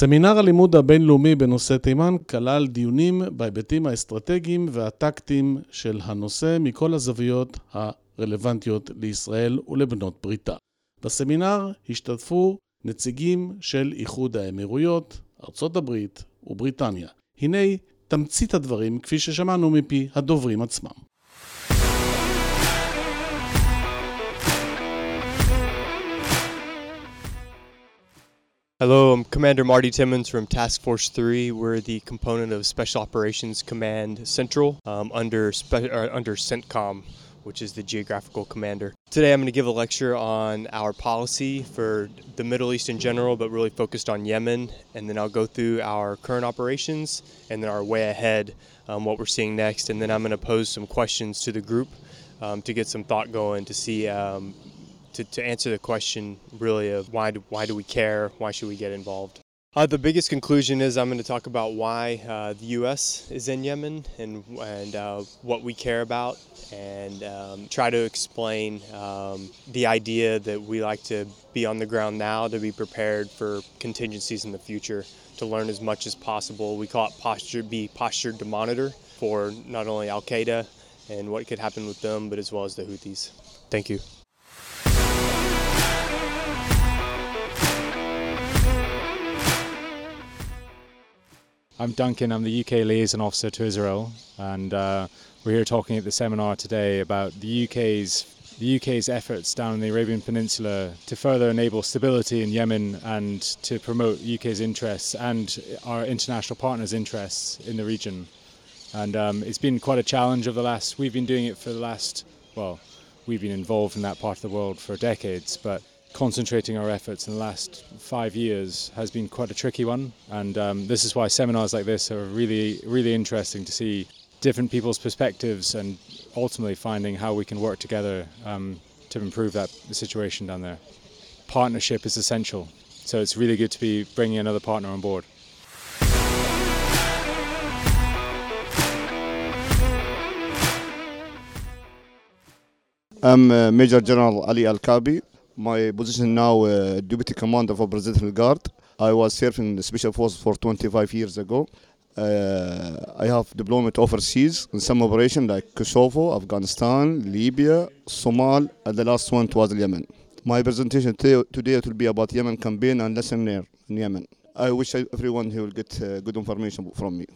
סמינר הלימוד הבינלאומי בנושא תימן כלל דיונים בהיבטים האסטרטגיים והטקטיים של הנושא מכל הזוויות הרלוונטיות לישראל ולבנות בריתה. בסמינר השתתפו נציגים של איחוד האמירויות, ארצות הברית ובריטניה. הנה תמצית הדברים כפי ששמענו מפי הדוברים עצמם. Hello, I'm Commander Marty Timmons from Task Force 3. We're the component of Special Operations Command Central um, under, spe- uh, under CENTCOM, which is the geographical commander. Today I'm going to give a lecture on our policy for the Middle East in general, but really focused on Yemen. And then I'll go through our current operations and then our way ahead, um, what we're seeing next. And then I'm going to pose some questions to the group um, to get some thought going to see um, to, to answer the question really of why do, why do we care, why should we get involved. Uh, the biggest conclusion is I'm going to talk about why uh, the U.S. is in Yemen and, and uh, what we care about, and um, try to explain um, the idea that we like to be on the ground now to be prepared for contingencies in the future, to learn as much as possible. We call it posture, be postured to monitor for not only Al Qaeda and what could happen with them, but as well as the Houthis. Thank you. I'm Duncan, I'm the UK liaison officer to Israel, and uh, we're here talking at the seminar today about the UK's the UK's efforts down in the Arabian Peninsula to further enable stability in Yemen and to promote UK's interests and our international partners' interests in the region. And um, it's been quite a challenge over the last. We've been doing it for the last. Well, we've been involved in that part of the world for decades, but concentrating our efforts in the last five years has been quite a tricky one. And um, this is why seminars like this are really, really interesting to see different people's perspectives and ultimately finding how we can work together um, to improve that situation down there. Partnership is essential, so it's really good to be bringing another partner on board. I'm uh, Major General Ali Al Kabi. My position now, uh, Deputy Commander for Presidential Guard. I was serving in the Special Forces for 25 years ago. Uh, I have deployment overseas in some operation like Kosovo, Afghanistan, Libya, Somal, and the last one was Yemen. My presentation today, today will be about Yemen campaign and lesson learned in Yemen. I wish everyone he will get uh, good information from me.